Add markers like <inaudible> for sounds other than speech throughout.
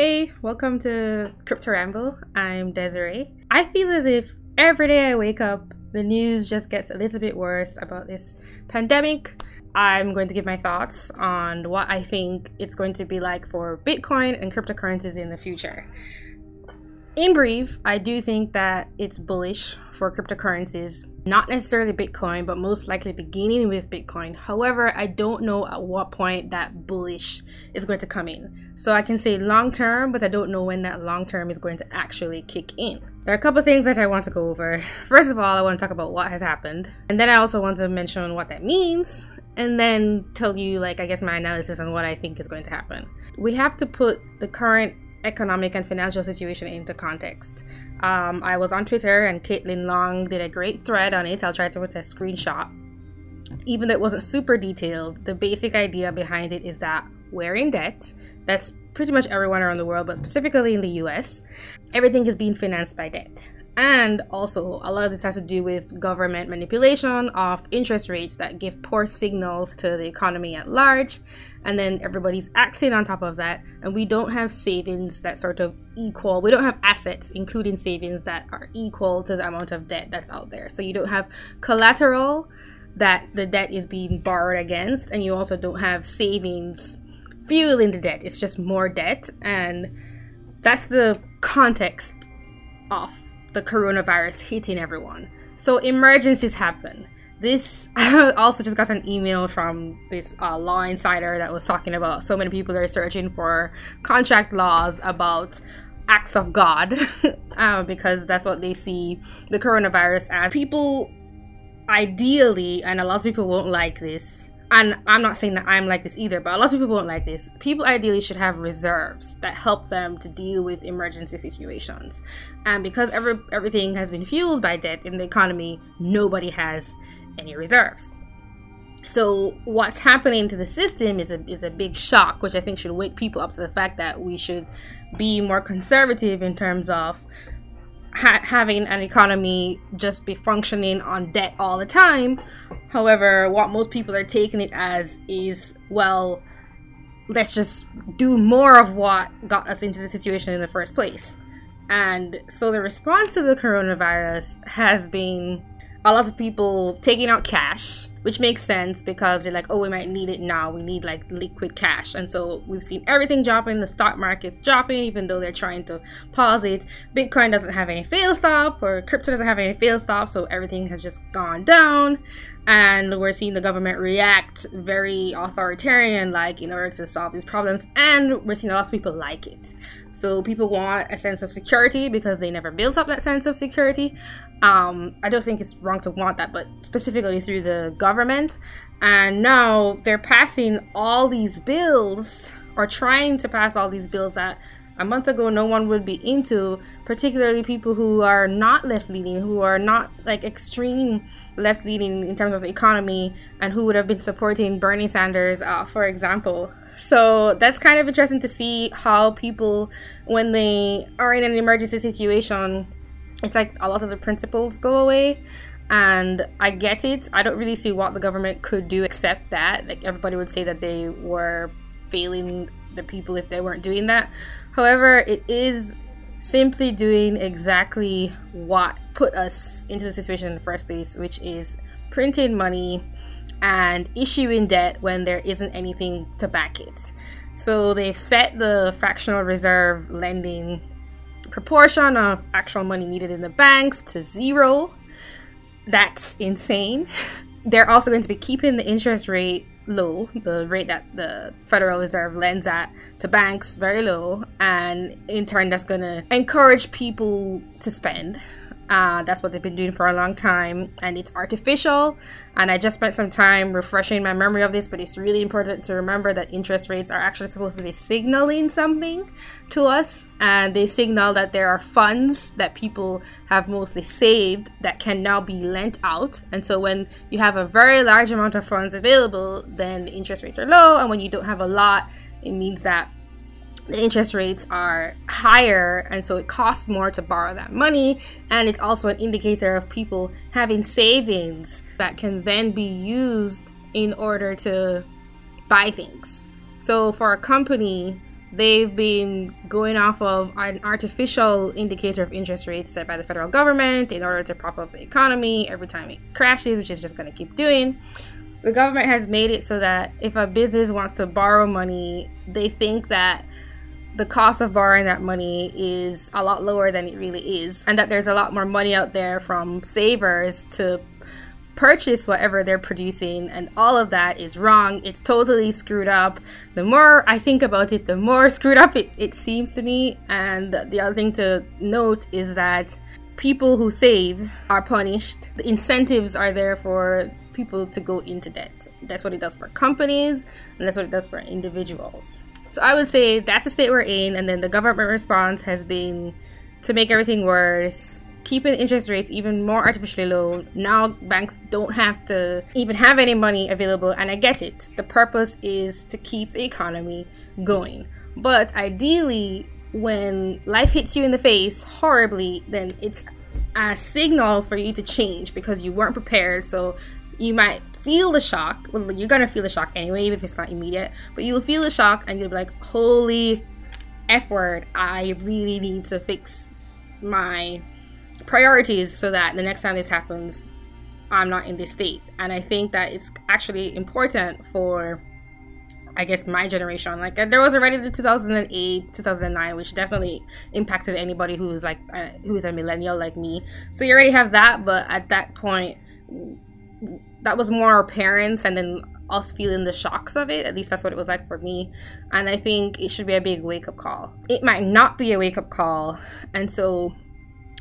Hey, welcome to Crypto Ramble. I'm Desiree. I feel as if every day I wake up, the news just gets a little bit worse about this pandemic. I'm going to give my thoughts on what I think it's going to be like for Bitcoin and cryptocurrencies in the future. In brief, I do think that it's bullish for cryptocurrencies, not necessarily Bitcoin, but most likely beginning with Bitcoin. However, I don't know at what point that bullish is going to come in. So I can say long term, but I don't know when that long term is going to actually kick in. There are a couple things that I want to go over. First of all, I want to talk about what has happened, and then I also want to mention what that means, and then tell you, like, I guess my analysis on what I think is going to happen. We have to put the current economic and financial situation into context. Um, I was on Twitter and Caitlin Long did a great thread on it. I'll try to put a screenshot. Even though it wasn't super detailed, the basic idea behind it is that we're in debt. That's pretty much everyone around the world, but specifically in the US, everything is being financed by debt. And also, a lot of this has to do with government manipulation of interest rates that give poor signals to the economy at large. And then everybody's acting on top of that. And we don't have savings that sort of equal, we don't have assets, including savings, that are equal to the amount of debt that's out there. So you don't have collateral that the debt is being borrowed against. And you also don't have savings fueling the debt. It's just more debt. And that's the context of the coronavirus hitting everyone. So emergencies happen. This <laughs> I also just got an email from this uh, law insider that was talking about so many people are searching for contract laws about acts of God <laughs> uh, because that's what they see the coronavirus as. People, ideally, and a lot of people won't like this, and I'm not saying that I'm like this either, but a lot of people won't like this. People ideally should have reserves that help them to deal with emergency situations. And because every, everything has been fueled by debt in the economy, nobody has any reserves. So what's happening to the system is a is a big shock, which I think should wake people up to the fact that we should be more conservative in terms of ha- having an economy just be functioning on debt all the time. However, what most people are taking it as is, well, let's just do more of what got us into the situation in the first place. And so the response to the coronavirus has been a lot of people taking out cash, which makes sense because they're like, oh, we might need it now. We need like liquid cash. And so we've seen everything dropping, the stock market's dropping, even though they're trying to pause it. Bitcoin doesn't have any fail stop, or crypto doesn't have any fail stop, so everything has just gone down. And we're seeing the government react very authoritarian like in order to solve these problems. And we're seeing a lot of people like it. So people want a sense of security because they never built up that sense of security. Um, I don't think it's wrong to want that, but specifically through the government. And now they're passing all these bills or trying to pass all these bills that a month ago no one would be into, particularly people who are not left leaning, who are not like extreme left leaning in terms of the economy, and who would have been supporting Bernie Sanders, uh, for example. So that's kind of interesting to see how people, when they are in an emergency situation, it's like a lot of the principles go away and I get it. I don't really see what the government could do except that. Like everybody would say that they were failing the people if they weren't doing that. However, it is simply doing exactly what put us into the situation in the first place, which is printing money and issuing debt when there isn't anything to back it. So they've set the fractional reserve lending proportion of actual money needed in the banks to zero. That's insane. They're also going to be keeping the interest rate low, the rate that the Federal Reserve lends at to banks very low, and in turn, that's going to encourage people to spend uh, that's what they've been doing for a long time, and it's artificial. And I just spent some time refreshing my memory of this, but it's really important to remember that interest rates are actually supposed to be signaling something to us, and they signal that there are funds that people have mostly saved that can now be lent out. And so, when you have a very large amount of funds available, then the interest rates are low, and when you don't have a lot, it means that the interest rates are higher and so it costs more to borrow that money and it's also an indicator of people having savings that can then be used in order to buy things so for a company they've been going off of an artificial indicator of interest rates set by the federal government in order to prop up the economy every time it crashes, which is just going to keep doing. The government has made it so that if a business wants to borrow money, they think that the cost of borrowing that money is a lot lower than it really is, and that there's a lot more money out there from savers to purchase whatever they're producing and all of that is wrong. It's totally screwed up. The more i think about it the more <laughs> screwed up it, it seems to me. And the other thing to note is that people who save are punished. The incentives are there for people to go into debt. That's what it does for companies and that's what it does for individuals so i would say that's the state we're in and then the government response has been to make everything worse keeping interest rates even more artificially low. Now banks don't have to even have any money available, and I get it. The purpose is to keep the economy going. But ideally, when life hits you in the face horribly, then it's a signal for you to change because you weren't prepared. So you might feel the shock. Well, you're gonna feel the shock anyway, even if it's not immediate. But you'll feel the shock and you'll be like, holy F word, I really need to fix my priorities so that the next time this happens, I'm not in this state. And I think that it's actually important for, I guess, my generation. Like there was already the 2008, 2009, which definitely impacted anybody who's like uh, who's a millennial like me. So you already have that, but at that point, that was more our parents and then us feeling the shocks of it. At least that's what it was like for me. And I think it should be a big wake up call. It might not be a wake up call, and so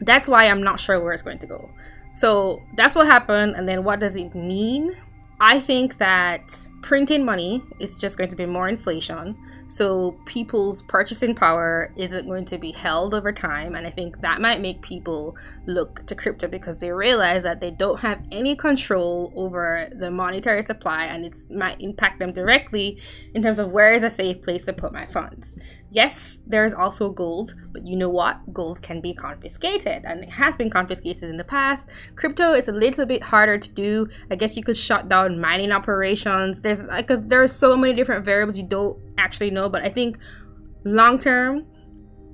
that's why I'm not sure where it's going to go. So that's what happened. And then what does it mean? I think that printing money is just going to be more inflation. So people's purchasing power isn't going to be held over time. And I think that might make people look to crypto because they realize that they don't have any control over the monetary supply and it might impact them directly in terms of where is a safe place to put my funds. Yes, there's also gold, but you know what? Gold can be confiscated and it has been confiscated in the past. Crypto is a little bit harder to do. I guess you could shut down mining operations. There's like a, there are so many different variables you don't actually know, but I think long term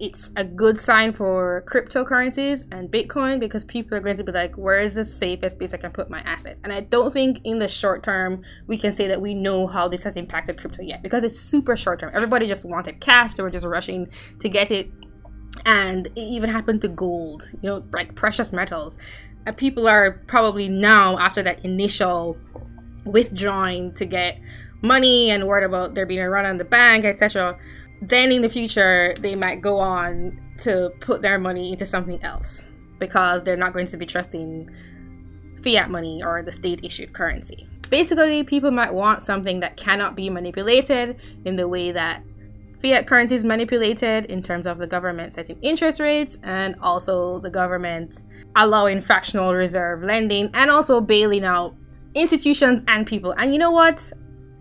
it's a good sign for cryptocurrencies and Bitcoin because people are going to be like, where is the safest place I can put my asset? And I don't think in the short term we can say that we know how this has impacted crypto yet because it's super short term. Everybody just wanted cash, they were just rushing to get it. And it even happened to gold, you know, like precious metals. And people are probably now, after that initial withdrawing to get money and worried about there being a run on the bank, etc., then in the future they might go on to put their money into something else because they're not going to be trusting fiat money or the state issued currency. Basically, people might want something that cannot be manipulated in the way that fiat currency is manipulated in terms of the government setting interest rates and also the government allowing fractional reserve lending and also bailing out institutions and people. And you know what?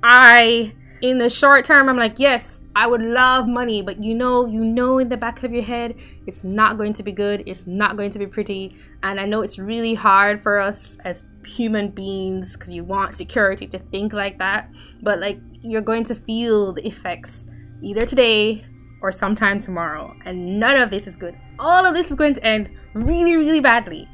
I in the short term I'm like, yes, I would love money, but you know, you know in the back of your head, it's not going to be good, it's not going to be pretty. And I know it's really hard for us as human beings because you want security to think like that, but like you're going to feel the effects either today or sometime tomorrow. And none of this is good. All of this is going to end really, really badly,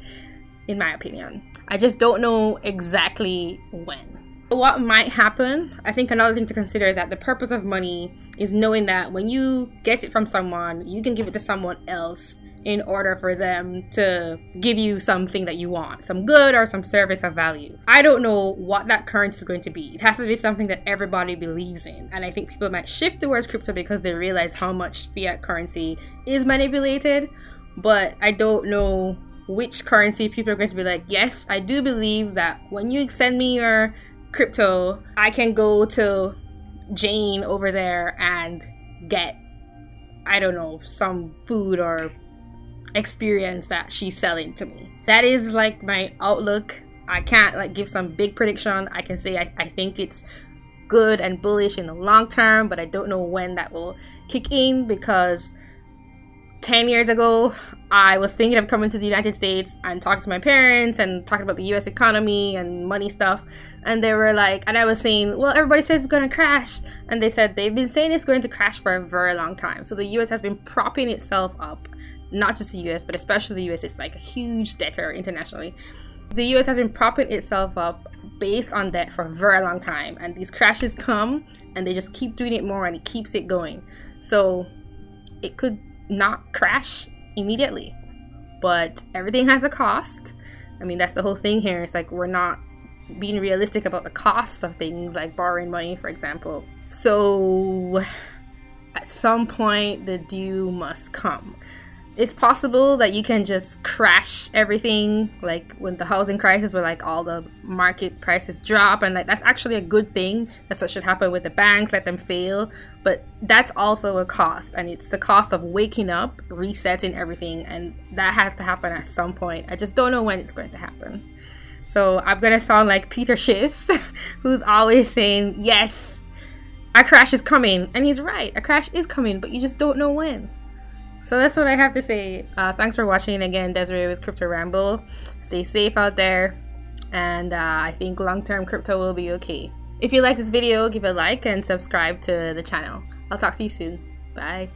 in my opinion. I just don't know exactly when what might happen, I think another thing to consider is that the purpose of money is knowing that when you get it from someone, you can give it to someone else in order for them to give you something that you want, some good or some service of value. I don't know what that currency is going to be. It has to be something that everybody believes in. And I think people might shift towards crypto because they realize how much fiat currency is manipulated. But I don't know which currency people are going to be like, yes, I do believe that when you send me your crypto, I can go to Jane over there and get, I don't know, some food or experience that she's selling to me. That is like my outlook. I can't like give some big prediction. I can say I, I think it's good and bullish in the long term, but I don't know when that will kick in because 10 years ago, I was thinking of coming to the United States and talking to my parents and talking about the US economy and money stuff. And they were like, and I was saying, well, everybody says it's going to crash. And they said they've been saying it's going to crash for a very long time. So the US has been propping itself up, not just the US, but especially the US. It's like a huge debtor internationally. The US has been propping itself up based on debt for a very long time. And these crashes come and they just keep doing it more and it keeps it going. So it could not crash immediately. But everything has a cost. I mean, that's the whole thing here. It's like we're not being realistic about the cost of things like borrowing money, for example. So at some point, the due must come it's possible that you can just crash everything like when the housing crisis where like all the market prices drop and like that's actually a good thing that's what should happen with the banks let them fail but that's also a cost and it's the cost of waking up resetting everything and that has to happen at some point. I just don't know when it's going to happen. So i'm gonna sound like peter schiff <laughs> who's always saying yes a crash is coming and he's right a crash is coming but you just don't know when so that's what I have to say. Uh, thanks for watching again, Desiree with Crypto Ramble. Stay safe out there, and uh, I think long-term crypto will be okay. If you like this video, give a like and subscribe to the channel. I'll talk to you soon. Bye.